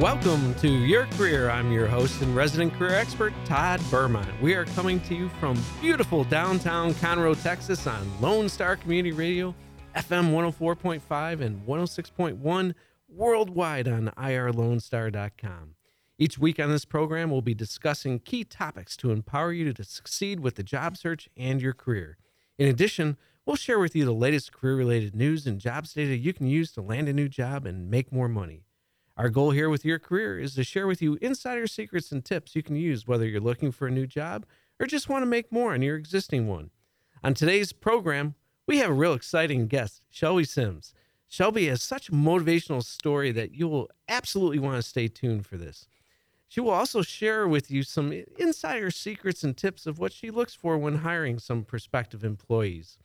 Welcome to Your Career. I'm your host and resident career expert, Todd Bermont. We are coming to you from beautiful downtown Conroe, Texas on Lone Star Community Radio, FM 104.5 and 106.1 worldwide on irlonestar.com. Each week on this program, we'll be discussing key topics to empower you to succeed with the job search and your career. In addition, we'll share with you the latest career related news and jobs data you can use to land a new job and make more money. Our goal here with your career is to share with you insider secrets and tips you can use whether you're looking for a new job or just want to make more on your existing one. On today's program, we have a real exciting guest, Shelby Sims. Shelby has such a motivational story that you will absolutely want to stay tuned for this. She will also share with you some insider secrets and tips of what she looks for when hiring some prospective employees.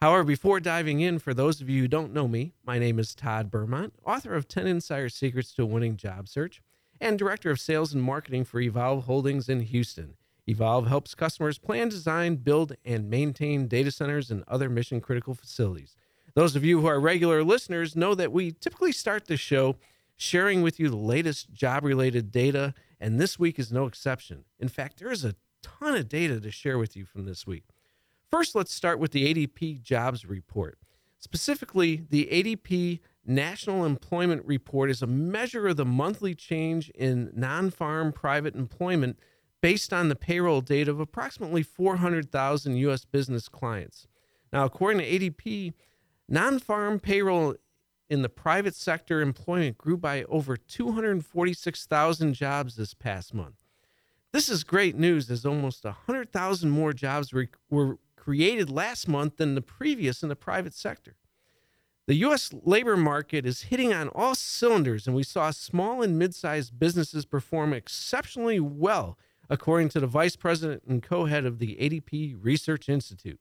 However, before diving in, for those of you who don't know me, my name is Todd Bermont, author of 10 Insider Secrets to a Winning Job Search and Director of Sales and Marketing for Evolve Holdings in Houston. Evolve helps customers plan, design, build, and maintain data centers and other mission critical facilities. Those of you who are regular listeners know that we typically start the show sharing with you the latest job related data, and this week is no exception. In fact, there is a ton of data to share with you from this week. First, let's start with the ADP jobs report. Specifically, the ADP National Employment Report is a measure of the monthly change in non farm private employment based on the payroll data of approximately 400,000 U.S. business clients. Now, according to ADP, non farm payroll in the private sector employment grew by over 246,000 jobs this past month. This is great news as almost 100,000 more jobs re- were created last month than the previous in the private sector. The U.S. labor market is hitting on all cylinders, and we saw small and mid sized businesses perform exceptionally well, according to the vice president and co head of the ADP Research Institute.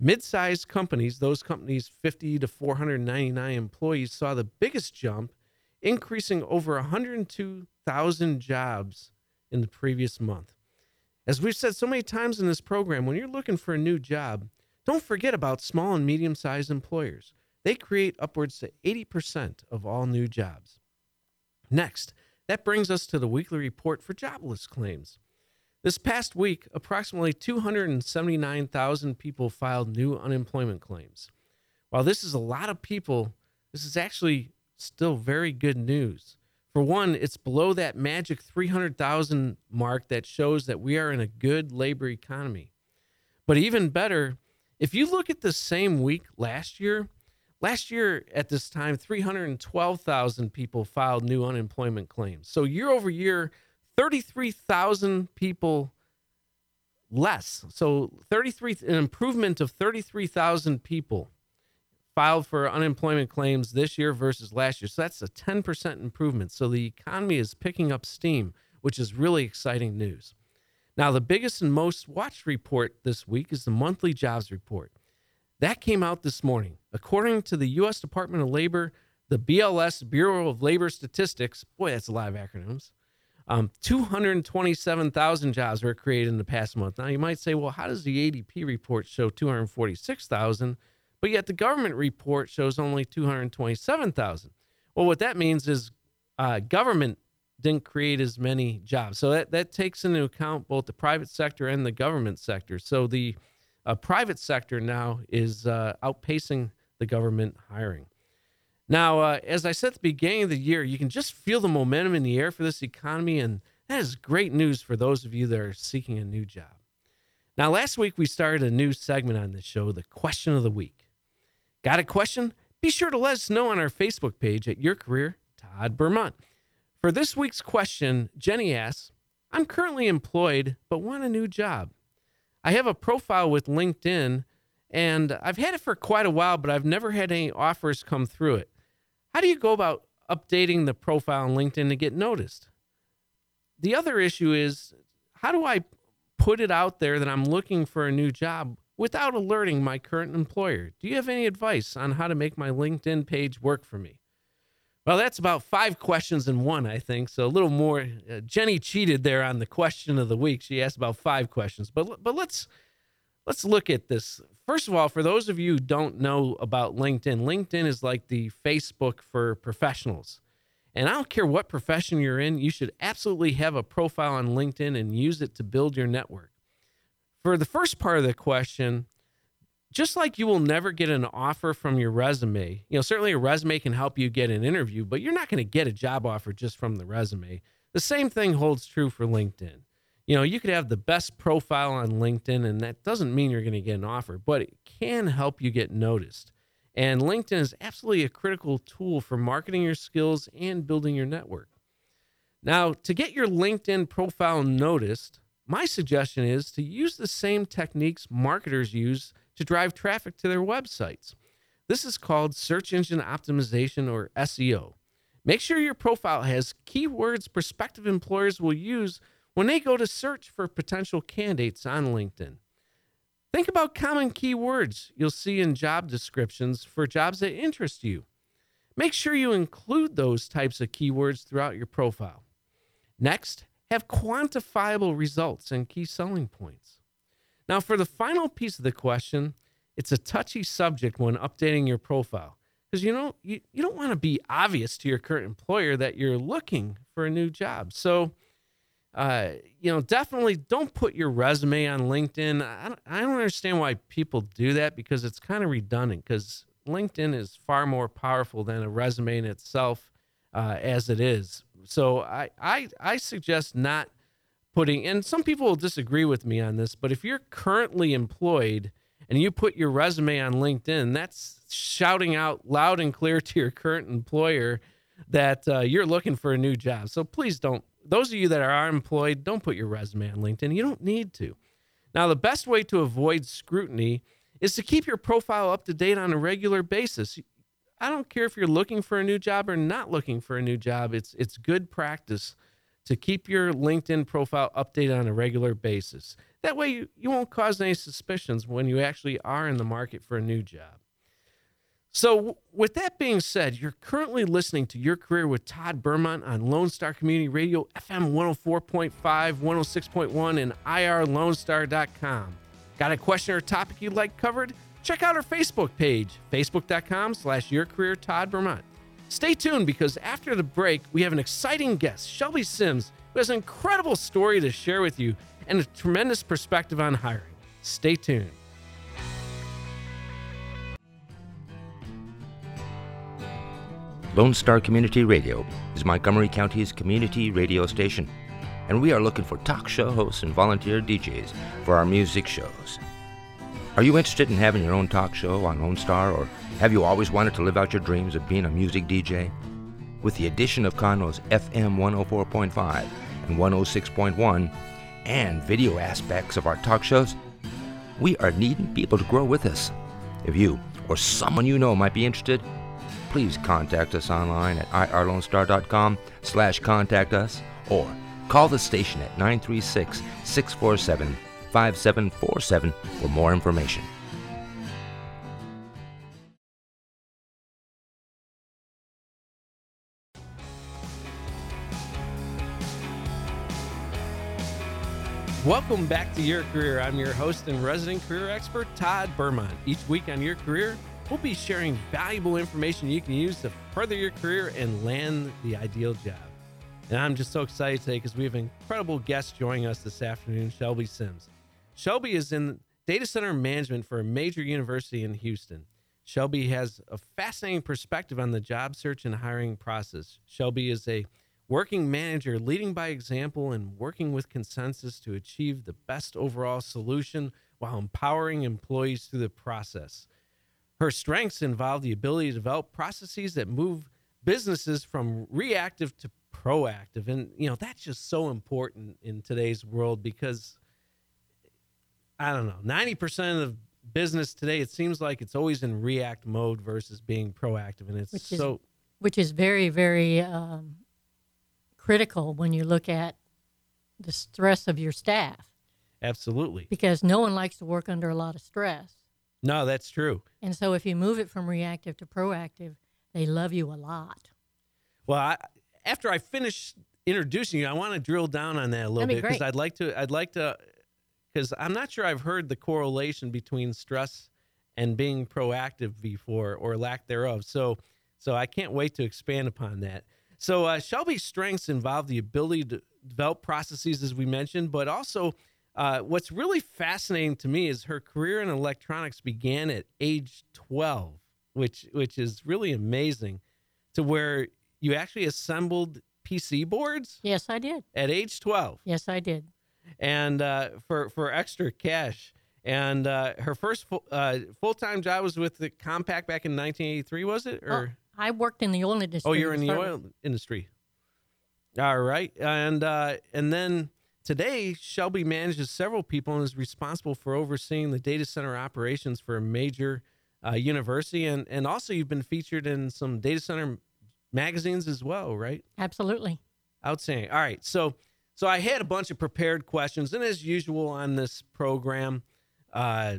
Mid sized companies, those companies 50 to 499 employees, saw the biggest jump, increasing over 102,000 jobs in the previous month. As we've said so many times in this program, when you're looking for a new job, don't forget about small and medium sized employers. They create upwards to 80% of all new jobs. Next, that brings us to the weekly report for jobless claims. This past week, approximately 279,000 people filed new unemployment claims. While this is a lot of people, this is actually still very good news. For one, it's below that magic 300,000 mark that shows that we are in a good labor economy. But even better, if you look at the same week last year, last year at this time, 312,000 people filed new unemployment claims. So year over year, 33,000 people less. So 33 an improvement of 33,000 people filed for unemployment claims this year versus last year. So that's a 10% improvement. So the economy is picking up steam, which is really exciting news. Now, the biggest and most watched report this week is the monthly jobs report. That came out this morning. According to the U.S. Department of Labor, the BLS, Bureau of Labor Statistics, boy, that's a lot of acronyms. Um, 227,000 jobs were created in the past month. Now, you might say, well, how does the ADP report show 246,000? But yet the government report shows only 227,000. Well, what that means is uh, government didn't create as many jobs. So that, that takes into account both the private sector and the government sector. So the uh, private sector now is uh, outpacing the government hiring. Now, uh, as I said at the beginning of the year, you can just feel the momentum in the air for this economy, and that is great news for those of you that are seeking a new job. Now, last week we started a new segment on the show, the question of the week. Got a question? Be sure to let us know on our Facebook page at Your Career, Todd Bermont. For this week's question, Jenny asks I'm currently employed but want a new job. I have a profile with LinkedIn and I've had it for quite a while, but I've never had any offers come through it. How do you go about updating the profile on LinkedIn to get noticed? The other issue is how do I put it out there that I'm looking for a new job without alerting my current employer. Do you have any advice on how to make my LinkedIn page work for me? Well, that's about five questions in one, I think. So a little more. Uh, Jenny cheated there on the question of the week. She asked about five questions, but but let's let's look at this. First of all, for those of you who don't know about LinkedIn, LinkedIn is like the Facebook for professionals. And I don't care what profession you're in, you should absolutely have a profile on LinkedIn and use it to build your network. For the first part of the question, just like you will never get an offer from your resume, you know, certainly a resume can help you get an interview, but you're not going to get a job offer just from the resume. The same thing holds true for LinkedIn. You know, you could have the best profile on LinkedIn, and that doesn't mean you're going to get an offer, but it can help you get noticed. And LinkedIn is absolutely a critical tool for marketing your skills and building your network. Now, to get your LinkedIn profile noticed, my suggestion is to use the same techniques marketers use to drive traffic to their websites. This is called search engine optimization or SEO. Make sure your profile has keywords prospective employers will use when they go to search for potential candidates on LinkedIn. Think about common keywords you'll see in job descriptions for jobs that interest you. Make sure you include those types of keywords throughout your profile. Next, have quantifiable results and key selling points. Now, for the final piece of the question, it's a touchy subject when updating your profile because you know you, you don't want to be obvious to your current employer that you're looking for a new job. So, uh, you know, definitely don't put your resume on LinkedIn. I don't, I don't understand why people do that because it's kind of redundant because LinkedIn is far more powerful than a resume in itself uh, as it is. So I, I, I suggest not putting, and some people will disagree with me on this, but if you're currently employed and you put your resume on LinkedIn, that's shouting out loud and clear to your current employer that uh, you're looking for a new job. So please don't, those of you that are employed, don't put your resume on LinkedIn. You don't need to. Now, the best way to avoid scrutiny is to keep your profile up to date on a regular basis. I don't care if you're looking for a new job or not looking for a new job. It's it's good practice to keep your LinkedIn profile updated on a regular basis. That way you, you won't cause any suspicions when you actually are in the market for a new job. So, with that being said, you're currently listening to Your Career with Todd Bermont on Lone Star Community Radio, FM 104.5, 106.1, and irlonestar.com. Got a question or topic you'd like covered? Check out our Facebook page, facebook.com slash Your Career Todd Bermont. Stay tuned because after the break, we have an exciting guest, Shelby Sims, who has an incredible story to share with you and a tremendous perspective on hiring. Stay tuned. Lone Star Community Radio is Montgomery County's community radio station, and we are looking for talk show hosts and volunteer DJs for our music shows. Are you interested in having your own talk show on Lone Star, or have you always wanted to live out your dreams of being a music DJ? With the addition of Conroe's FM 104.5 and 106.1 and video aspects of our talk shows, we are needing people to grow with us. If you or someone you know might be interested, please contact us online at irlonestar.com slash contact us or call the station at 936 647 5747 for more information. Welcome back to Your Career. I'm your host and resident career expert, Todd Bermont. Each week on Your Career, we'll be sharing valuable information you can use to further your career and land the ideal job. And I'm just so excited today because we have an incredible guest joining us this afternoon, Shelby Sims. Shelby is in data center management for a major university in Houston. Shelby has a fascinating perspective on the job search and hiring process. Shelby is a working manager leading by example and working with consensus to achieve the best overall solution while empowering employees through the process. Her strengths involve the ability to develop processes that move businesses from reactive to proactive. And, you know, that's just so important in today's world because I don't know, 90% of business today, it seems like it's always in react mode versus being proactive. And it's which so. Is, which is very, very um, critical when you look at the stress of your staff. Absolutely. Because no one likes to work under a lot of stress. No, that's true. And so if you move it from reactive to proactive, they love you a lot. Well, I, after I finish introducing you, I want to drill down on that a little That'd bit be because I'd like to. I'd like to because I'm not sure I've heard the correlation between stress and being proactive before or lack thereof. So, so I can't wait to expand upon that. So uh, Shelby's strengths involve the ability to develop processes, as we mentioned, but also uh, what's really fascinating to me is her career in electronics began at age 12, which which is really amazing, to where you actually assembled PC boards Yes, I did. at age 12, Yes, I did. And uh, for for extra cash. And uh, her first full, uh, full time job was with the Compaq back in 1983, was it? Or Well, I worked in the oil industry. Oh, you're in the oil industry. All right, and uh, and then today, Shelby manages several people and is responsible for overseeing the data center operations for a major uh, university, and and also you've been featured in some data center magazines as well, right? Absolutely. Outstanding. All right, so so I had a bunch of prepared questions, and as usual on this program, uh,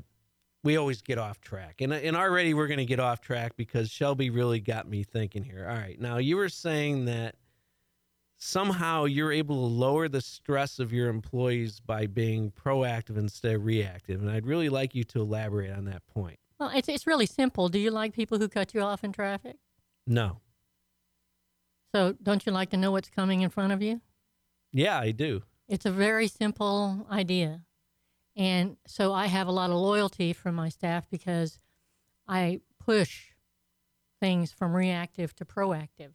we always get off track, and and already we're going to get off track because Shelby really got me thinking here. All right, now you were saying that somehow you're able to lower the stress of your employees by being proactive instead of reactive, and I'd really like you to elaborate on that point. Well, it's it's really simple. Do you like people who cut you off in traffic? No, So don't you like to know what's coming in front of you? Yeah, I do. It's a very simple idea. And so I have a lot of loyalty from my staff because I push things from reactive to proactive.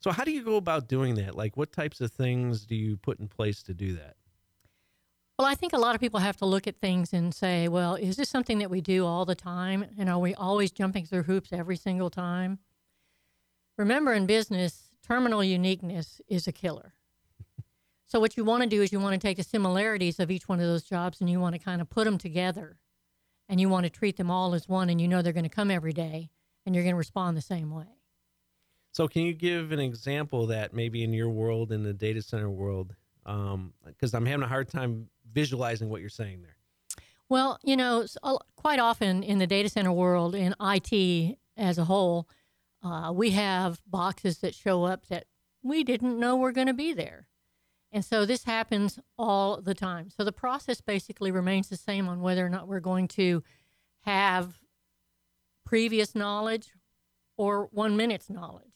So how do you go about doing that? Like, what types of things do you put in place to do that? Well, I think a lot of people have to look at things and say, well, is this something that we do all the time? And are we always jumping through hoops every single time? Remember, in business, terminal uniqueness is a killer. So, what you want to do is you want to take the similarities of each one of those jobs and you want to kind of put them together and you want to treat them all as one and you know they're going to come every day and you're going to respond the same way. So, can you give an example that maybe in your world, in the data center world? Because I'm having a hard time visualizing what you're saying there. Well, you know, quite often in the data center world, in IT as a whole, uh, we have boxes that show up that we didn't know were going to be there. And so this happens all the time. So the process basically remains the same on whether or not we're going to have previous knowledge or one minute's knowledge.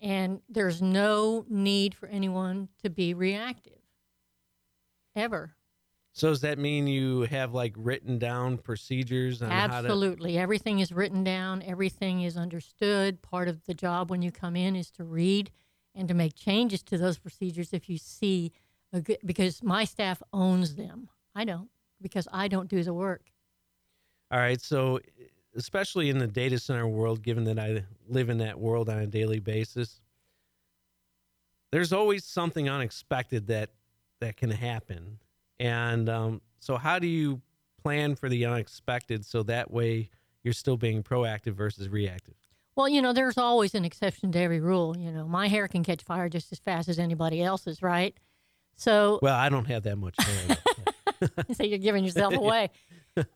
And there's no need for anyone to be reactive ever. So, does that mean you have like written down procedures how to? Absolutely. Everything is written down, everything is understood. Part of the job when you come in is to read and to make changes to those procedures if you see a good, because my staff owns them. I don't because I don't do the work. All right. So, especially in the data center world, given that I live in that world on a daily basis, there's always something unexpected that that can happen. And um, so, how do you plan for the unexpected so that way you're still being proactive versus reactive? Well, you know, there's always an exception to every rule. You know, my hair can catch fire just as fast as anybody else's, right? So Well, I don't have that much hair. so you're giving yourself away.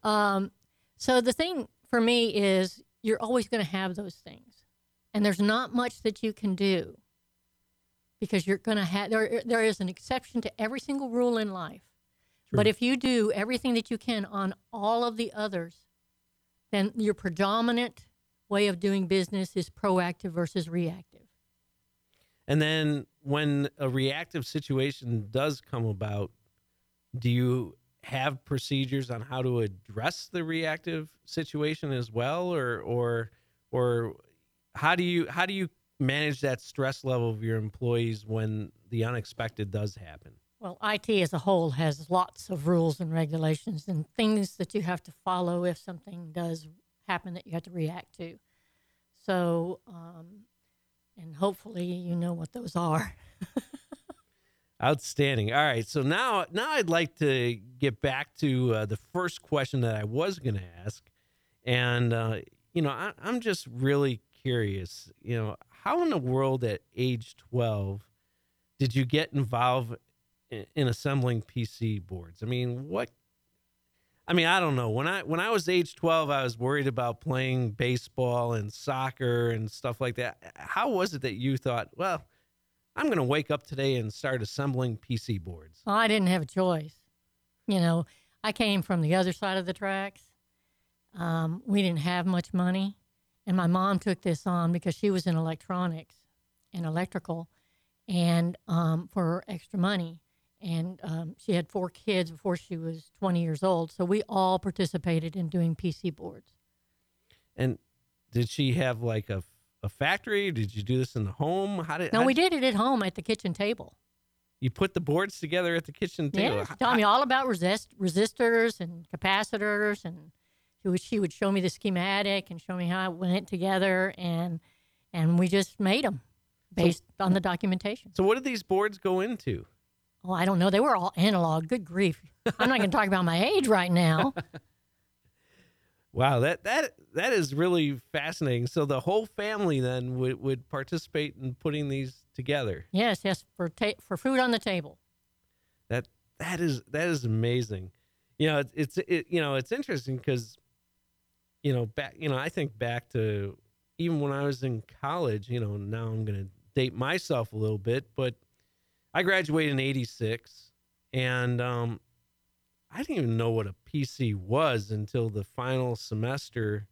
um, so the thing for me is you're always going to have those things, and there's not much that you can do because you're going to have there. There is an exception to every single rule in life, but if you do everything that you can on all of the others, then your predominant way of doing business is proactive versus reactive. And then when a reactive situation does come about, do you have procedures on how to address the reactive situation as well or or or how do you how do you manage that stress level of your employees when the unexpected does happen? Well, IT as a whole has lots of rules and regulations and things that you have to follow if something does happen that you have to react to. So, um, and hopefully you know what those are. Outstanding. All right, so now now I'd like to get back to uh, the first question that I was going to ask, and uh, you know I, I'm just really curious. You know, how in the world at age 12 did you get involved in, in assembling PC boards? I mean, what? I mean, I don't know. When I when I was age 12, I was worried about playing baseball and soccer and stuff like that. How was it that you thought, well? I'm going to wake up today and start assembling PC boards. Well, I didn't have a choice. You know, I came from the other side of the tracks. Um, we didn't have much money. And my mom took this on because she was in electronics. and electrical, and um, for extra money. And um, she had four kids before she was 20 years old. So we all participated in doing PC boards. And did she have like a, a factory? Did you do this in the home? How did? No, how we did it at home at the kitchen table. You put the boards together at the kitchen table. Yeah, she taught me all about resist, resistors and capacitors, and she would, she would show me the schematic and show me how it went together, and and we just made them based on the documentation. So what did these boards go into? Oh, I don't know. They were all analog. Good grief! I'm not going to talk about my age right now. Wow, that that that is really fascinating. So the whole family then would, would participate in putting these together. yes, yes, for ta- for food on the table. That that is that is amazing. You know, it's it's it, you know it's interesting because you know back you know I think back to even when I was in college. You know, now I'm going to date myself a little bit, but I graduated in '86, and um, I didn't even know what a PC was until the final semester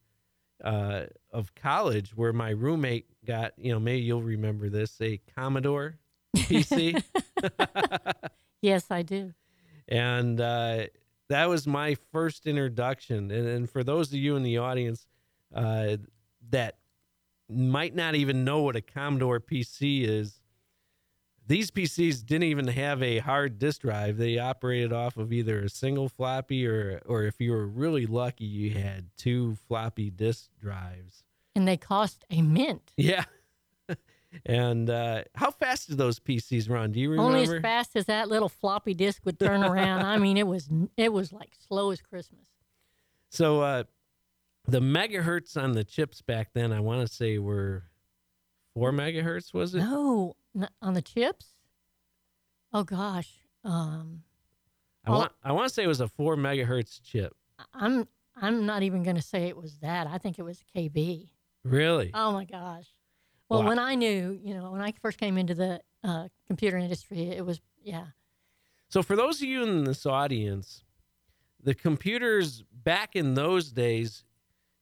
uh, of college, where my roommate got you know maybe you'll remember this a Commodore PC. Yes, I do. and uh, that was my first introduction. And, and for those of you in the audience uh, that might not even know what a Commodore PC is, these PCs didn't even have a hard disk drive. They operated off of either a single floppy or, or if you were really lucky, you had two floppy disk drives. And they cost a mint. Yeah. and uh, how fast did those PCs run? Do you remember? Only as fast as that little floppy disk would turn around. I mean, it was it was like slow as Christmas. So uh, the megahertz on the chips back then, I want to say were four megahertz. Was it? No, on the chips. Oh gosh, um, I want I want to say it was a four megahertz chip. I'm I'm not even going to say it was that. I think it was KB. Really? Oh my gosh. Well, Wow. when I knew, you know, when I first came into the uh, computer industry, it was yeah. So for those of you in this audience, the computers back in those days,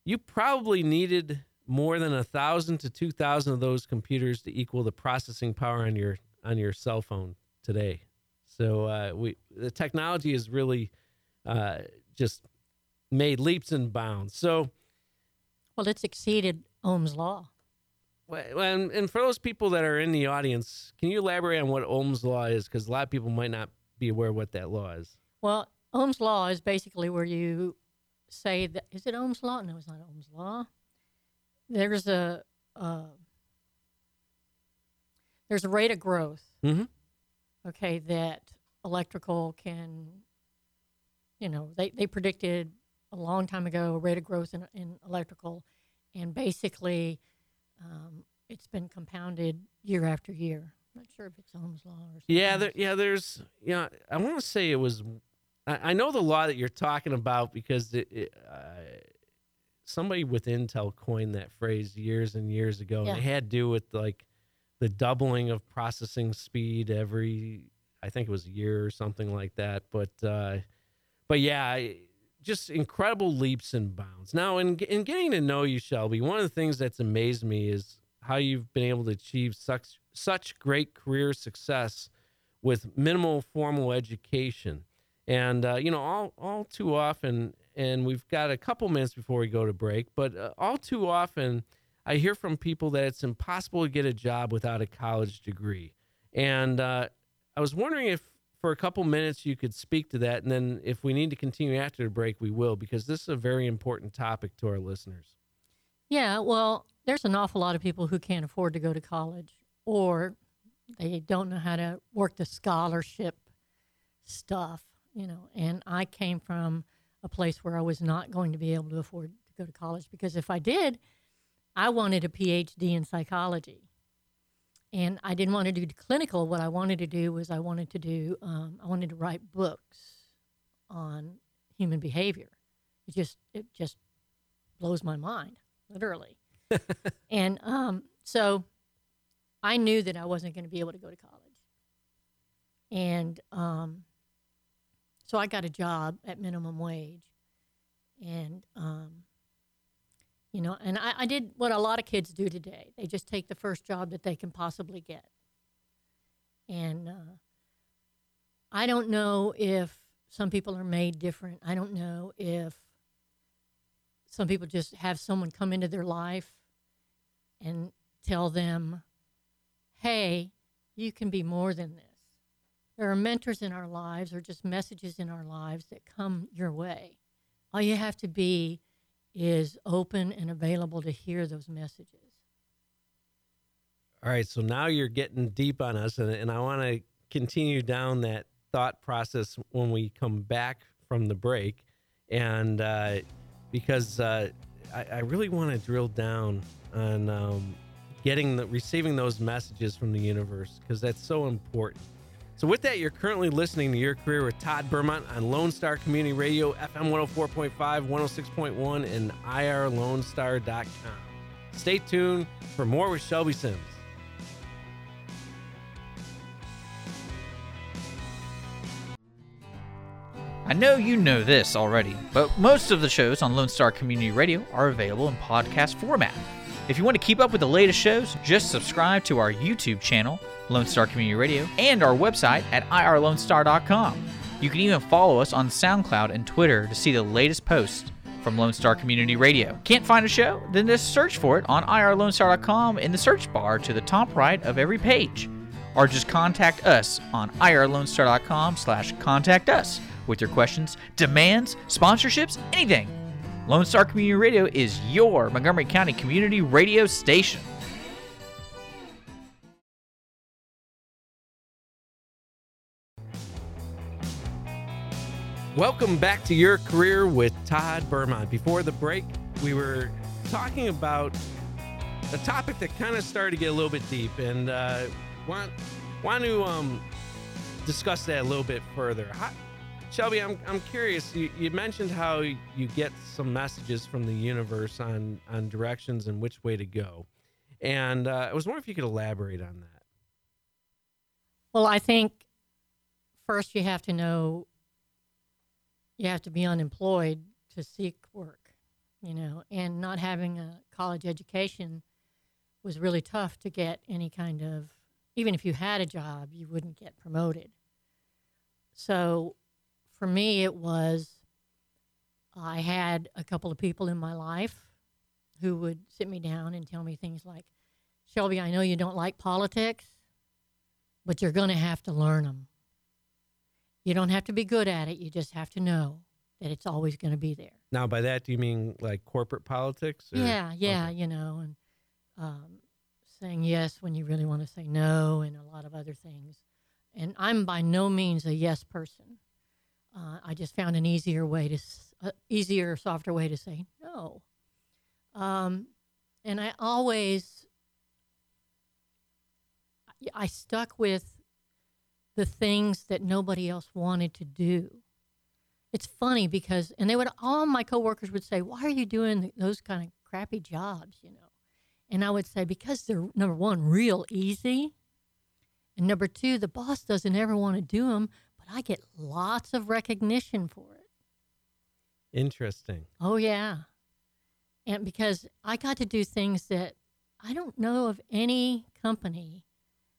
you probably needed more than a thousand to two thousand of those computers to equal the processing power on your on your cell phone today. So uh, we the technology has really uh, just made leaps and bounds. So Well, it's exceeded Ohm's law. Well, and, and for those people that are in the audience, can you elaborate on what Ohm's law is? Because a lot of people might not be aware what that law is. Well, Ohm's law is basically where you say that is it Ohm's law? No, it's not Ohm's law. There's a uh, there's a rate of growth. Mm-hmm. Okay, that electrical can, you know, they they predicted a long time ago a rate of growth in, in electrical, and basically, um, it's been compounded year after year. I'm not sure if it's Ohm's law or something. Yeah, there, yeah. There's, yeah. I want to say it was. I, I know the law that you're talking about because it, it, uh, somebody with Intel coined that phrase years and years ago, Yeah. and it had to do with like the doubling of processing speed every. I think it was a year or something like that. But, uh, but yeah, just incredible leaps and bounds. Now, in in getting to know you, Shelby, one of the things that's amazed me is how you've been able to achieve such such great career success with minimal formal education. And uh, you know, all all too often, and we've got a couple minutes before we go to break, but uh, all too often, I hear from people that it's impossible to get a job without a college degree. And uh, I was wondering if, for a couple minutes, you could speak to that, and then if we need to continue after the break, we will, because this is a very important topic to our listeners. Yeah, well, there's an awful lot of people who can't afford to go to college or they don't know how to work the scholarship stuff, you know. And I came from a place where I was not going to be able to afford to go to college because if I did, I wanted a PhD in psychology. And I didn't want to do clinical. What I wanted to do was I wanted to do, um, I wanted to write books on human behavior. It just, it just blows my mind, literally. and um, so I knew that I wasn't going to be able to go to college. And um, so I got a job at minimum wage. And um, You know, and I, I did what a lot of kids do today. They just take the first job that they can possibly get. And uh, I don't know if some people are made different. I don't know if some people just have someone come into their life and tell them, hey, you can be more than this. There are mentors in our lives or just messages in our lives that come your way. All you have to be is open and available to hear those messages. All right, so now you're getting deep on us, and, and I want to continue down that thought process when we come back from the break. And uh, because uh, I, I, really want to drill down on um, getting the receiving those messages from the universe because that's so important. So, with that, you're currently listening to Your Career with Todd Bermont on Lone Star Community Radio, FM 104.5, 106.1, and IRLoneStar.com. Stay tuned for more with Shelby Sims. I know you know this already, but most of the shows on Lone Star Community Radio are available in podcast format. If you want to keep up with the latest shows, just subscribe to our YouTube channel, Lone Star Community Radio, and our website at irlonestar.com. You can even follow us on SoundCloud and Twitter to see the latest posts from Lone Star Community Radio. Can't find a show? Then just search for it on irlonestar.com in the search bar to the top right of every page. Or just contact us on irlonestar.com slash contact us with your questions, demands, sponsorships, anything. Lone Star Community Radio is your Montgomery County community radio station. Welcome back to your career with Todd Bermont. Before the break, we were talking about a topic that kind of started to get a little bit deep, and uh, want want to um, discuss that a little bit further. How, Shelby, I'm, I'm curious. You, you mentioned how you get some messages from the universe on, on directions and which way to go. And uh, I was wondering if you could elaborate on that. Well, I think first you have to know you have to be unemployed to seek work, you know, and not having a college education was really tough to get any kind of, even if you had a job, you wouldn't get promoted. So for me, it was I had a couple of people in my life who would sit me down and tell me things like, Shelby, I know you don't like politics, but you're going to have to learn them. You don't have to be good at it. You just have to know that it's always going to be there. Now, by that, do you mean like corporate politics? Or? Yeah, yeah, okay. you know, and um, saying yes when you really want to say no, and a lot of other things. And I'm by no means a yes person. Uh, I just found an easier way to, uh, easier, softer way to say no. Um, and I always, I stuck with the things that nobody else wanted to do. It's funny because, and they would, all my coworkers would say, "Why are you doing those kind of crappy jobs?" You know, and I would say because they're number one, real easy, and number two, the boss doesn't ever want to do them I get lots of recognition for it. Interesting. Oh, yeah. And because I got to do things that I don't know of any company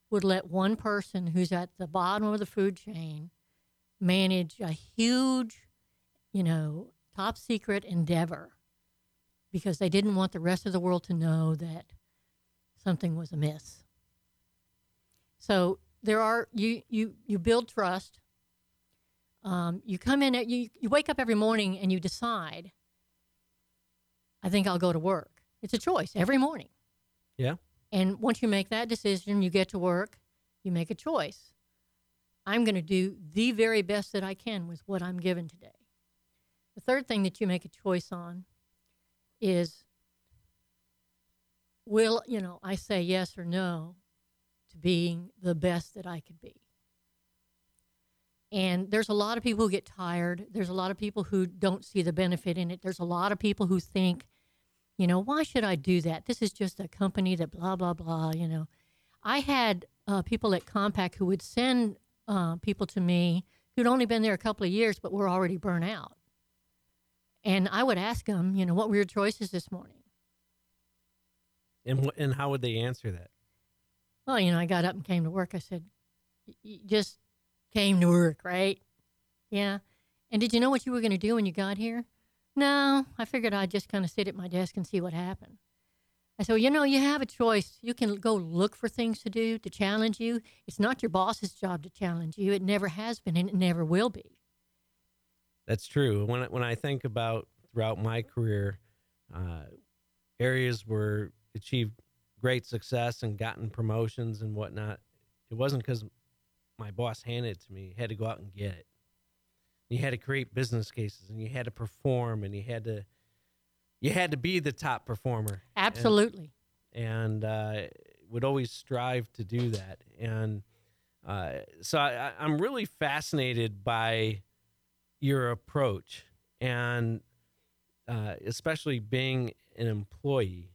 would let one person who's at the bottom of the food chain manage a huge, you know, top secret endeavor because they didn't want the rest of the world to know that something was amiss. So there are you you you build trust um, you come in, you, you wake up every morning and you decide, I think I'll go to work. It's a choice every morning. Yeah. And once you make that decision, you get to work, you make a choice. I'm going to do the very best that I can with what I'm given today. The third thing that you make a choice on is will, you know, I say yes or no to being the best that I could be. And there's a lot of people who get tired. There's a lot of people who don't see the benefit in it. There's a lot of people who think, you know, why should I do that? This is just a company that blah, blah, blah, you know. I had uh, people at Compaq who would send uh, people to me who'd only been there a couple of years but were already burnt out. And I would ask them, you know, what were your choices this morning? And wh- and how would they answer that? Well, you know, I got up and came to work. I said, just came to work, right?" Yeah. And did you know what you were going to do when you got here? No, I figured I'd just kind of sit at my desk and see what happened. I said, well, you know, you have a choice. You can go look for things to do to challenge you. It's not your boss's job to challenge you. It never has been, and it never will be. That's true. When when I think about throughout my career, uh, areas where achieved great success and gotten promotions and whatnot, it wasn't because my boss handed it to me. You had to go out and get it. You had to create business cases, and you had to perform, and you had to you had to be the top performer. Absolutely. and uh, would always strive to do that. And uh, so I- I'm really fascinated by your approach, and uh, especially being an employee.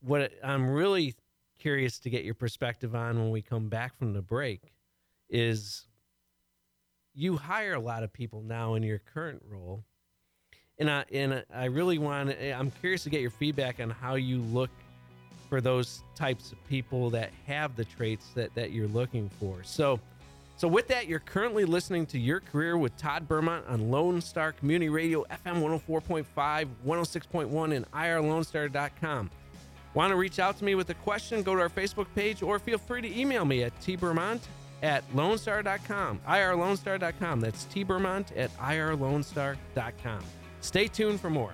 What I'm really curious to get your perspective on when we come back from the break is you hire a lot of people now in your current role and I and I really want I'm curious to get your feedback on how you look for those types of people that have the traits that that you're looking for. So so with that, you're currently listening to Your Career with Todd Bermont on Lone Star Community Radio, FM 104.5, 106.1, and irlonestar.com. Want to reach out to me with a question? Go to our Facebook page or feel free to email me at tbermont at lonestar.com, irlonestar.com. That's tbermont at irlonestar.com. Stay tuned for more.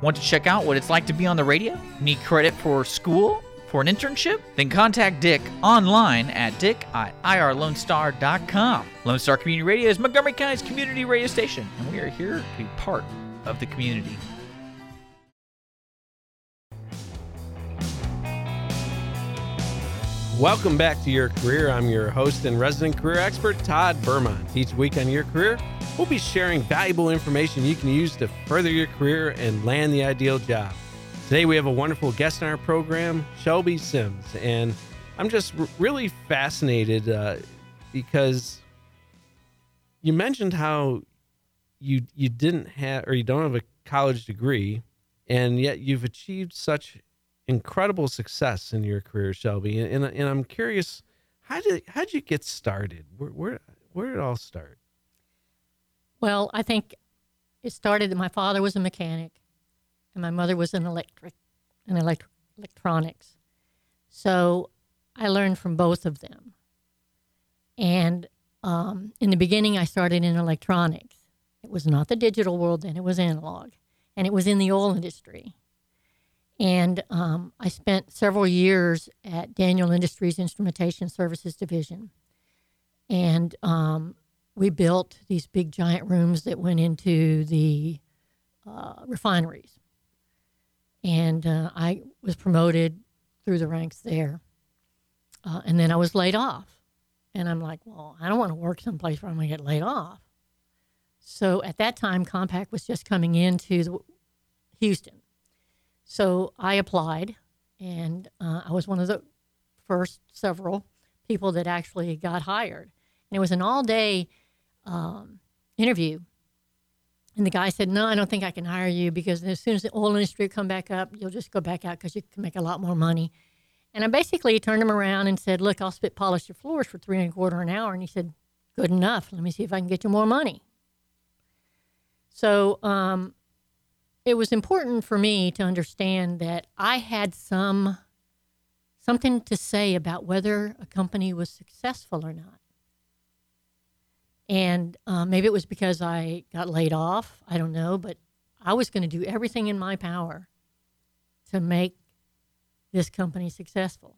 Want to check out what it's like to be on the radio? Need credit for school? For an internship? Then contact Dick online at dick at irlonestar.com. Lone Star Community Radio is Montgomery County's community radio station, and we are here to be part of the community. Welcome back to Your Career. I'm your host and resident career expert, Todd Bermont. Each week on Your Career, we'll be sharing valuable information you can use to further your career and land the ideal job. Today, we have a wonderful guest on our program, Shelby Sims. And I'm just r- really fascinated uh, because you mentioned how you you didn't have or you don't have a college degree and yet you've achieved such incredible success in your career, Shelby. And, and, and I'm curious, how did how did you get started? Where where where did it all start? Well, I think it started that my father was a mechanic and my mother was an electric an electric electronics. So I learned from both of them. And um, in the beginning, I started in electronics. It was not the digital world then, it was analog. And it was in the oil industry. And um, I spent several years at Daniel Industries Instrumentation Services Division. And um, we built these big giant rooms that went into the uh, refineries. And uh, I was promoted through the ranks there. Uh, and then I was laid off. And I'm like, well, I don't want to work someplace where I'm going to get laid off. So at that time, Compaq was just coming into the, Houston. So I applied, and uh, I was one of the first several people that actually got hired. And it was an all day um, interview. And the guy said, No, I don't think I can hire you because as soon as the oil industry come back up, you'll just go back out because you can make a lot more money. And I basically turned him around and said, Look, I'll spit polish your floors for three and a quarter an hour. And he said, Good enough. Let me see if I can get you more money. So um, it was important for me to understand that I had some something to say about whether a company was successful or not. And uh, maybe it was because I got laid off. I don't know, but I was going to do everything in my power to make this company successful.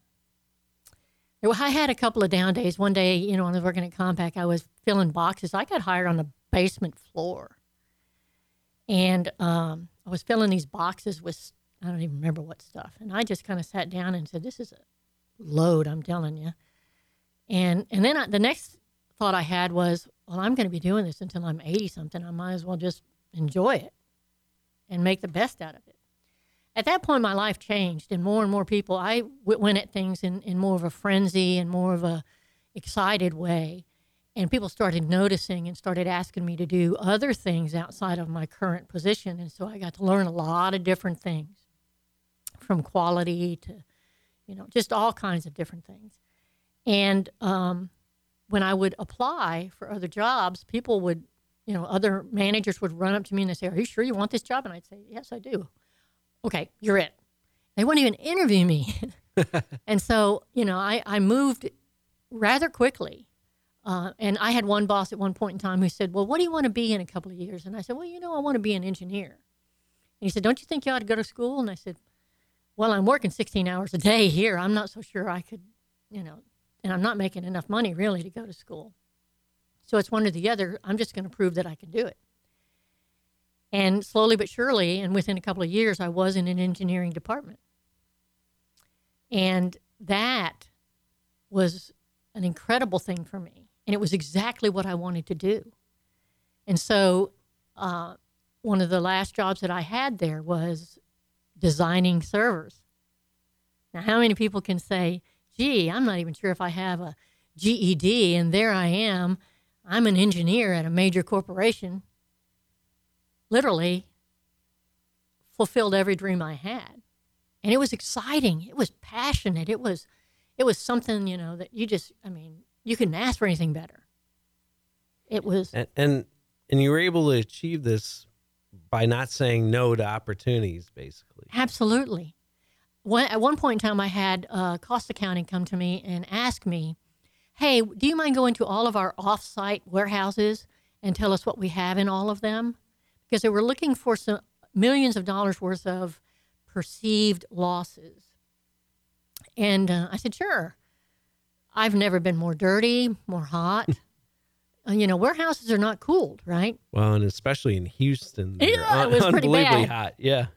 I had a couple of down days. One day, you know, when I was working at Compaq, I was filling boxes. I got hired on the basement floor. And um, I was filling these boxes with, I don't even remember what stuff. And I just kind of sat down and said, This is a load, I'm telling you. And, and then I, the next thought I had was, Well, I'm going to be doing this until I'm 80 something. I might as well just enjoy it and make the best out of it. At that point, my life changed, and more and more people, I w- went at things in, in more of a frenzy and more of a excited way. And people started noticing and started asking me to do other things outside of my current position. And so I got to learn a lot of different things from quality to, you know, just all kinds of different things. And um, when I would apply for other jobs, people would, you know, other managers would run up to me and they say, Are you sure you want this job? And I'd say, Yes, I do. Okay, you're it. They wouldn't even interview me. and so, you know, I, I moved rather quickly. Uh, and I had one boss at one point in time who said, Well, what do you want to be in a couple of years? And I said, Well, you know, I want to be an engineer. And he said, Don't you think you ought to go to school? And I said, Well, I'm working 16 hours a day here. I'm not so sure I could, you know, and I'm not making enough money really to go to school. So it's one or the other. I'm just going to prove that I can do it. And slowly but surely, and within a couple of years, I was in an engineering department. And that was an incredible thing for me. And it was exactly what I wanted to do. And so, uh, one of the last jobs that I had there was designing servers. Now, how many people can say, gee, I'm not even sure if I have a GED, and there I am. I'm an engineer at a major corporation. Literally fulfilled every dream I had. And it was exciting. It was passionate. It was it was something, you know, that you just I mean, you couldn't ask for anything better. It was And, and and you were able to achieve this by not saying no to opportunities, basically. Absolutely. One, at one point in time, I had uh, cost accounting come to me and ask me, "Hey, do you mind going to all of our off-site warehouses and tell us what we have in all of them?" Because they were looking for some millions of dollars worth of perceived losses. And uh, I said, "Sure." I've never been more dirty, more hot. uh, you know, warehouses are not cooled, right? Well, and especially in Houston, Yeah, it un- was pretty unbelievably bad. hot. Yeah.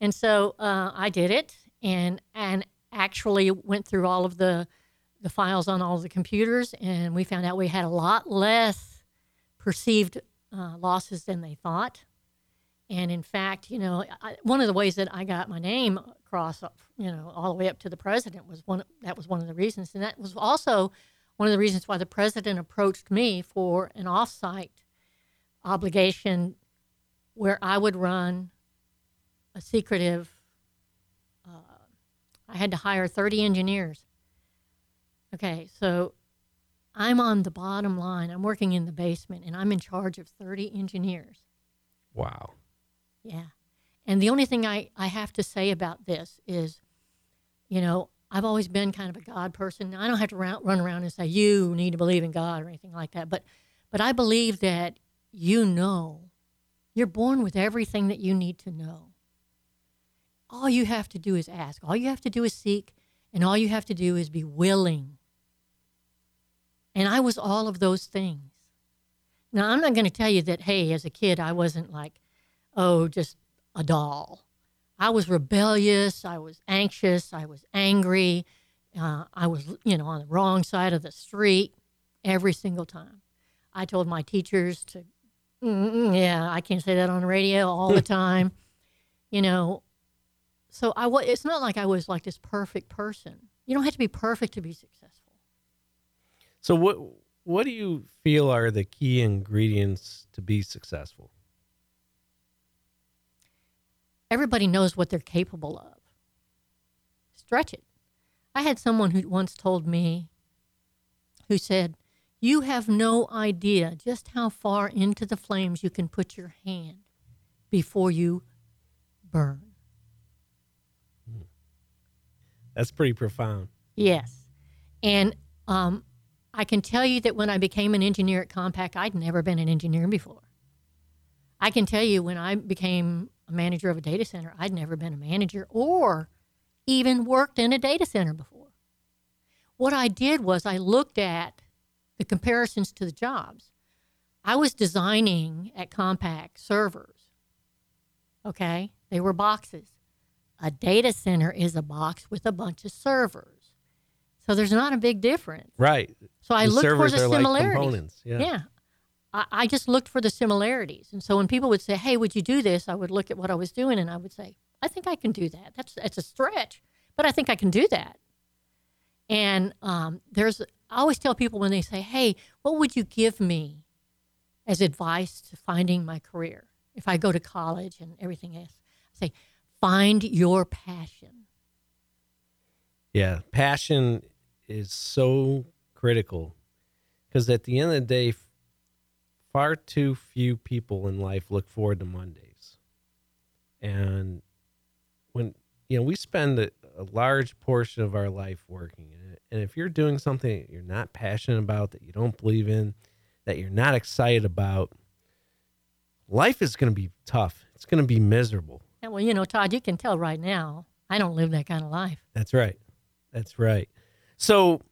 And so uh, I did it, and and actually went through all of the the files on all the computers, and we found out we had a lot less perceived uh, losses than they thought. And in fact, you know, I, one of the ways that I got my name across, you know, all the way up to the president was one. That was one of the reasons, and that was also one of the reasons why the president approached me for an offsite obligation, where I would run a secretive. Uh, I had to hire 30 engineers. Okay, so I'm on the bottom line. I'm working in the basement and I'm in charge of 30 engineers. Wow. Yeah. And the only thing I, I have to say about this is, you know, I've always been kind of a God person. I don't have to run, run around and say, you need to believe in God or anything like that. But, but I believe that you know, you're born with everything that you need to know. All you have to do is ask, all you have to do is seek, and all you have to do is be willing. And I was all of those things. Now, I'm not going to tell you that, hey, as a kid, I wasn't like, oh, just a doll. I was rebellious. I was anxious. I was angry. Uh, I was, you know, on the wrong side of the street every single time. I told my teachers to, "Mm, yeah, I can't say that on the radio all the time, you know. So I wa- it's not like I was like this perfect person. You don't have to be perfect to be successful. So what what do you feel are the key ingredients to be successful? Everybody knows what they're capable of. Stretch it. I had someone who once told me, who said, You have no idea just how far into the flames you can put your hand before you burn. That's pretty profound. Yes. And um, I can tell you that when I became an engineer at Compaq, I'd never been an engineer before. I can tell you when I became a manager of a data center, I'd never been a manager or even worked in a data center before. What I did was I looked at the comparisons to the jobs. I was designing at Compaq servers. Okay? They were boxes. A data center is a box with a bunch of servers. So there's not a big difference. Right. So I the looked for the like similarities. components. Yeah. Yeah. I, I just looked for the similarities. And so when people would say, Hey, would you do this? I would look at what I was doing and I would say, I think I can do that. That's that's a stretch, but I think I can do that. And um, there's I always tell people when they say, "Hey, what would you give me as advice to finding my career if I go to college and everything else?" I say, "Find your passion." Yeah, passion is so critical because at the end of the day, far too few people in life look forward to Mondays. And when, you know, we spend a, a large portion of our life working. And- And if you're doing something that you're not passionate about, that you don't believe in, that you're not excited about, life is going to be tough. It's going to be miserable. And well, you know, Todd, you can tell right now, I don't live that kind of life. That's right. That's right. So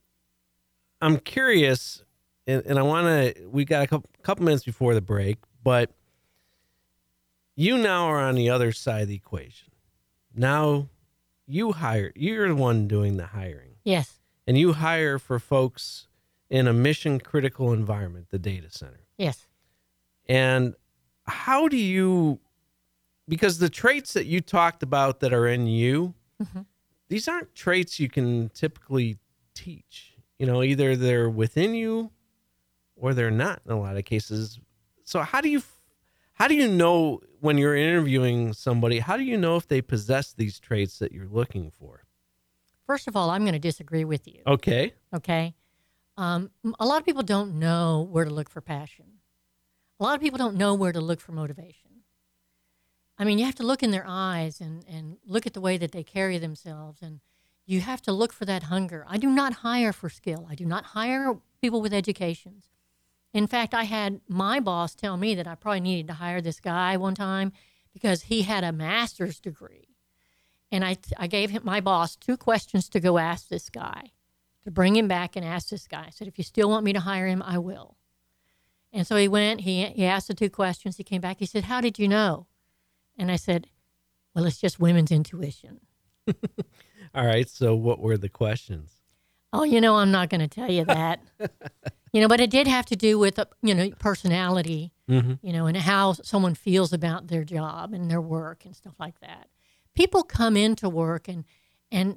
I'm curious, and, and I want to, we got a couple, couple minutes before the break, but you now are on the other side of the equation. Now you hire, you're the one doing the hiring, Yes, and you hire for folks in a mission critical environment, the data center. yes. And how do you, because the traits that you talked about that are in you, Mhm. these aren't traits you can typically teach. You know, either they're within you or they're not in a lot of cases. So how do you how do you know when you're interviewing somebody, how do you know if they possess these traits that you're looking for? First of all, I'm going to disagree with you. Okay. Okay. Um, a lot of people don't know where to look for passion. A lot of people don't know where to look for motivation. I mean, you have to look in their eyes and, and look at the way that they carry themselves, and you have to look for that hunger. I do not hire for skill, I do not hire people with educations. In fact, I had my boss tell me that I probably needed to hire this guy one time because he had a master's degree. And I, I gave him, my boss two questions to go ask this guy to bring him back and ask this guy. I said, if you still want me to hire him, I will. And so he went, he, he asked the two questions. He came back. He said, How did you know? And I said, Well, it's just women's intuition. All right. So what were the questions? Oh, you know, I'm not going to tell you that. you know, but it did have to do with, uh, you know, personality, Mm-hmm. you know, and how someone feels about their job and their work and stuff like that. People come into work and, and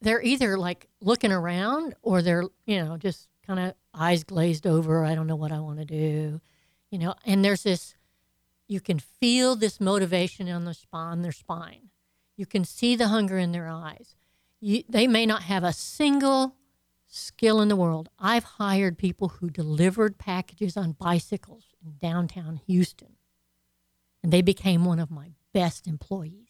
they're either like looking around or they're, you know, just kind of eyes glazed over. I don't know what I want to do, you know, and there's this, you can feel this motivation on the spine, their spine. You can see the hunger in their eyes. You, they may not have a single skill in the world. I've hired people who delivered packages on bicycles in downtown Houston, and they became one of my best employees.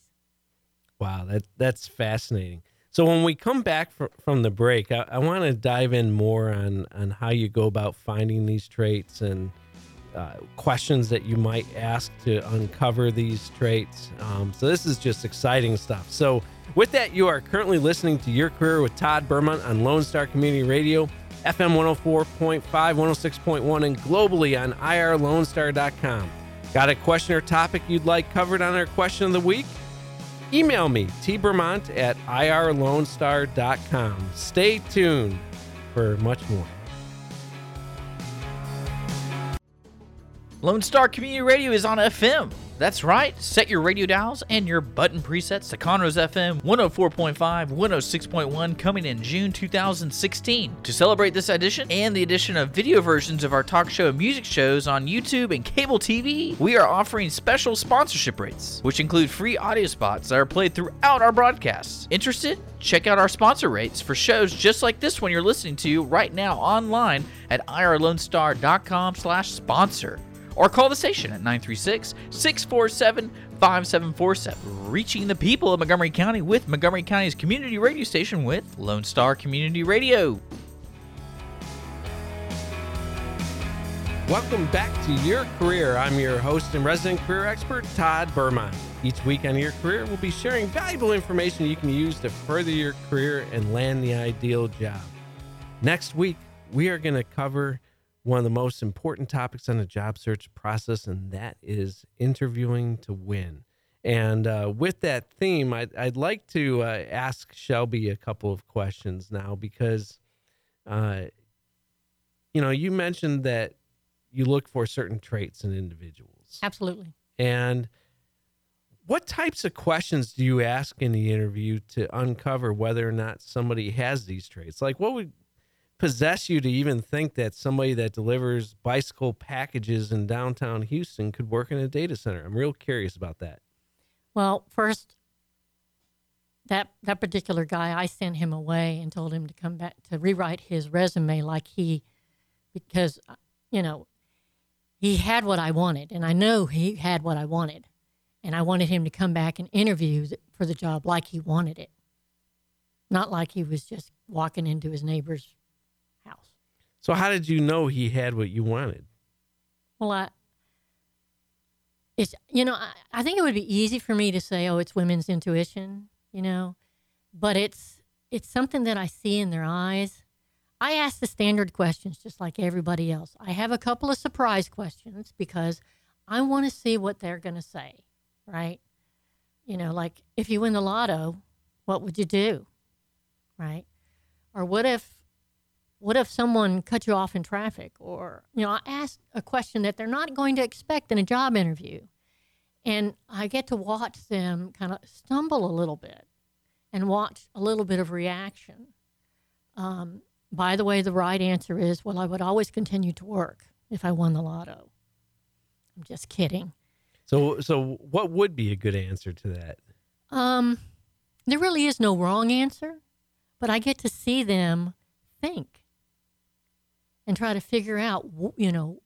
Wow, that that's fascinating. So when we come back fr- from the break, I, I want to dive in more on on how you go about finding these traits and uh, questions that you might ask to uncover these traits. Um, so this is just exciting stuff. So with that, you are currently listening to Your Career with Todd Bermont on Lone Star Community Radio, FM 104.5, 106.1, and globally on irlonestar.com. Got a question or topic you'd like covered on our question of the week? Email me, tbermont at irlonestar.com. Stay tuned for much more. Lone Star Community Radio is on FM. That's right. Set your radio dials and your button presets to Conroe's FM 104.5, 106.1 coming in June 2016. To celebrate this edition and the addition of video versions of our talk show and music shows on YouTube and cable TV, we are offering special sponsorship rates, which include free audio spots that are played throughout our broadcasts. Interested? Check out our sponsor rates for shows just like this one you're listening to right now online at irlonestar.com slash sponsor or call the station at 936 647 5747. Reaching the people of Montgomery County with Montgomery County's community radio station with Lone Star Community Radio. Welcome back to Your Career. I'm your host and resident career expert, Todd Bermont. Each week on Your Career, we'll be sharing valuable information you can use to further your career and land the ideal job. Next week, we are going to cover one of the most important topics on the job search process, and that is interviewing to win. And uh, with that theme, I'd, I'd like to uh, ask Shelby a couple of questions now because, uh, you know, you mentioned that you look for certain traits in individuals. Absolutely. And what types of questions do you ask in the interview to uncover whether or not somebody has these traits? Like, what would possess you to even think that somebody that delivers bicycle packages in downtown Houston could work in a data center? I'm real curious about that. Well, first, that that particular guy, I sent him away and told him to come back to rewrite his resume like he, because uh, you know, he had what I wanted, and I know he had what I wanted, and I wanted him to come back and interview for the job like he wanted it, not like he was just walking into his neighbor's. So, how did you know he had what you wanted? Well, I, it's you know, I, I think it would be easy for me to say, oh, it's women's intuition, you know, but it's it's something that I see in their eyes. I ask the standard questions just like everybody else. I have a couple of surprise questions because I want to see what they're going to say, right? You know, like if you win the lotto, what would you do? Right? Or what if what if someone cut you off in traffic? Or you know i ask a question that they're not going to expect in a job interview. And i get to watch them kind of stumble a little bit and watch a little bit of reaction. Um, by the way the right answer is well i would always continue to work if i won the lotto. I'm just kidding. So, so what would be a good answer to that? um, there really is no wrong answer but i get to see them think and try to figure out, you know,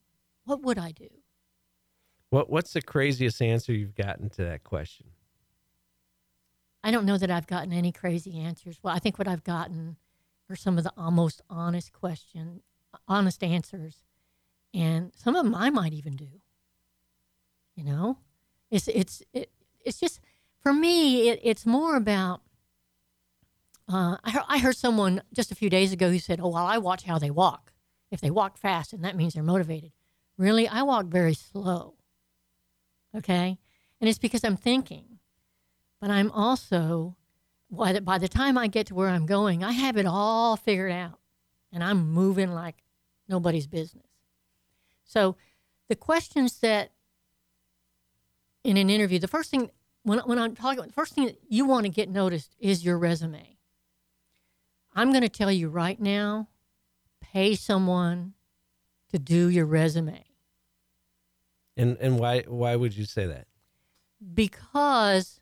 what would I do? What What's the craziest answer you've gotten to that question? I don't know that I've gotten any crazy answers. Well, I think what I've gotten are some of the almost honest question, honest answers, and some of them I might even do. You know, it's it's it, it's just for me. It, it's more about. Uh, I heard, I heard someone just a few days ago who said, "Oh, well, I watch how they walk. If they walk fast, and that means they're motivated." Really, I walk very slow. Okay, and it's because I'm thinking but I'm also by the, by the time I get to where I'm going, I have it all figured out, and I'm moving like nobody's business. So, the questions that in an interview, the first thing when when I'm talking, about the first thing that you want to get noticed is your resume. I'm going to tell you right now, pay someone to do your resume. And and why why would you say that? because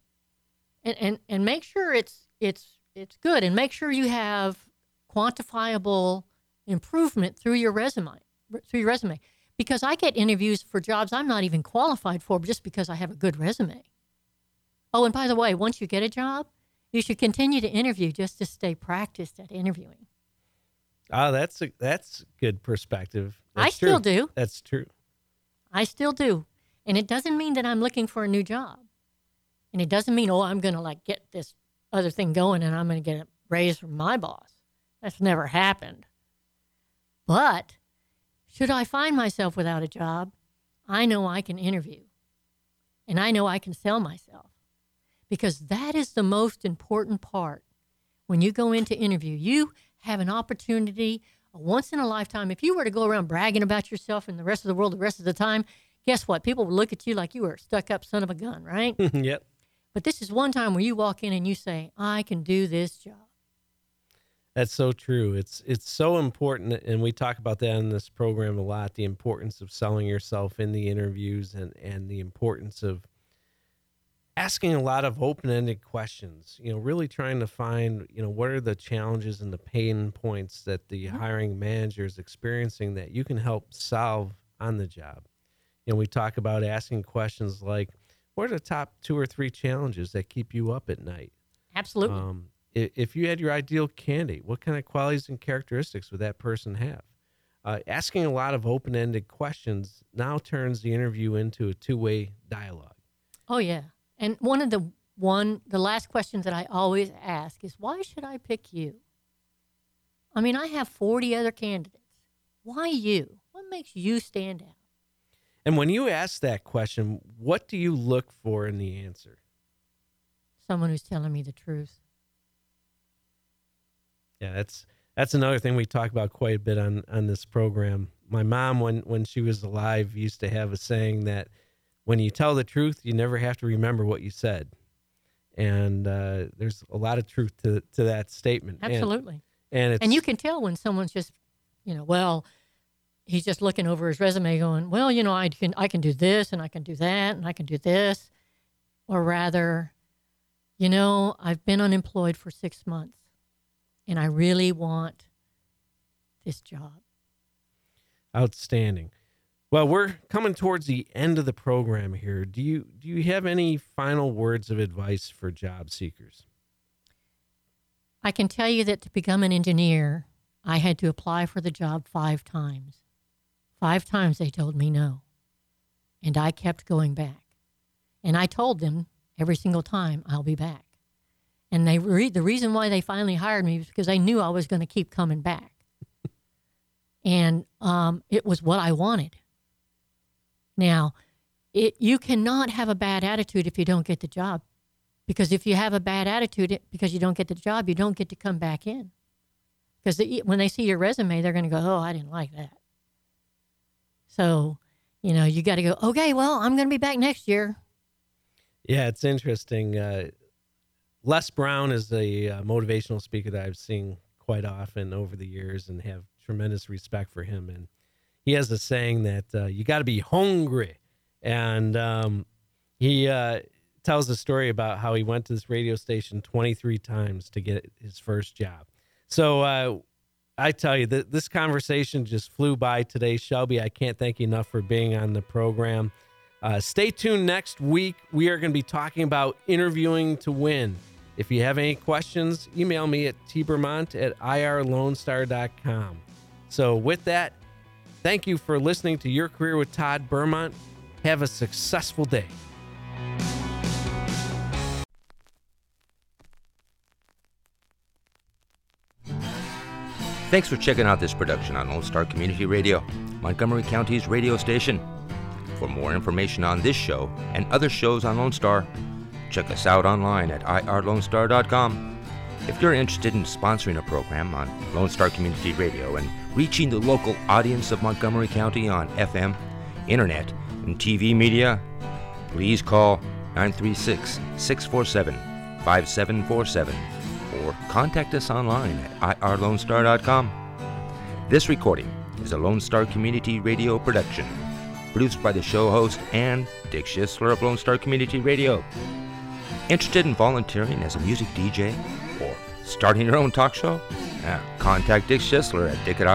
and, and and make sure it's it's it's good and make sure you have quantifiable improvement through your resume through your resume because I get interviews for jobs I'm not even qualified for just because I have a good resume. Oh, and by the way, once you get a job, you should continue to interview just to stay practiced at interviewing. Oh, that's a, that's good perspective. I still true. do. That's true. I still do. And it doesn't mean that I'm looking for a new job. And it doesn't mean, oh, I'm going to like get this other thing going and I'm going to get a raise from my boss. That's never happened. But should I find myself without a job, I know I can interview and I know I can sell myself because that is the most important part. When you go into interview, you have an opportunity, a once in a lifetime. If you were to go around bragging about yourself and the rest of the world the rest of the time, guess what? People would look at you like you were a stuck up son of a gun, right? yep. but this is one time where you walk in and you say, I can do this job. That's so true. It's it's so important, and we talk about that in this program a lot. The importance of selling yourself in the interviews, and and the importance of asking a lot of open-ended questions. You know, really trying to find you know what are the challenges and the pain points that the hiring manager is experiencing that you can help solve on the job. You know, we talk about asking questions like, "What are the top two or three challenges that keep you up at night?" Absolutely. Um, i- if you had your ideal candidate, what kind of qualities and characteristics would that person have? Uh, asking a lot of open ended questions now turns the interview into a two way dialogue. oh, yeah. And one of the one the last questions that I always ask is why should I pick you? I mean, I have 40 other candidates. Why you? What makes you stand out? And when you ask that question, what do you look for in the answer? Someone who's telling me the truth. Yeah, that's that's another thing we talk about quite a bit on on this program. My mom, when when she was alive, used to have a saying that when you tell the truth, you never have to remember what you said. And uh, there's a lot of truth to to that statement. Absolutely. And, it's And you can tell when someone's just you know, well, he's just looking over his resume going, well, you know, I can I can do this and I can do that and I can do this. Or rather, you know, I've been unemployed for 6 months and I really want this job. Outstanding. Well, we're coming towards the end of the program here. Do you do you have any final words of advice for job seekers? I can tell you that to become an engineer, I had to apply for the job 5 times. 5 times they told me no. And I kept going back. And I told them every single time I'll be back. And they re- the reason why they finally hired me was because they knew I was going to keep coming back. and um, it was what I wanted. Now, it you cannot have a bad attitude if you don't get the job, because if you have a bad attitude because you don't get the job, you don't get to come back in. Because when they see your resume, they're going to go, "Oh, I didn't like that." So, you know, you got to go. Okay, well, I'm going to be back next year. Yeah, it's interesting. Uh, Les Brown is a uh, motivational speaker that I've seen quite often over the years, and have tremendous respect for him. And he has a saying that uh, you got to be hungry, and um, he uh, tells a story about how he went to this radio station 23 times to get his first job. So uh, I tell you, th- this conversation just flew by today, Shelby. I can't thank you enough for being on the program. Uh, stay tuned next week. We are going to be talking about interviewing to win. If you have any questions, email me at tbermont at irlonestar.com. So, with that, thank you for listening to Your Career with Todd Bermont. Have a successful day. Thanks for checking out this production on Lone Star Community Radio, Montgomery County's radio station. For more information on this show and other shows on Lone Star, check us out online at irlonestar.com. If you're interested in sponsoring a program on Lone Star Community Radio and reaching the local audience of Montgomery County on FM, internet, and TV media, please call 936 647 5747 or contact us online at irlonestar.com. This recording is a Lone Star Community Radio production, produced by the show host and Dick Schisler of Lone Star Community Radio. Interested in volunteering as a music DJ or starting your own talk show? Uh, contact Dick Schisler at dick at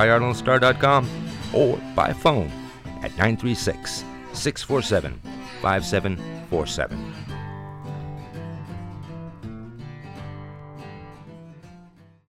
or by phone at 936 647 5747.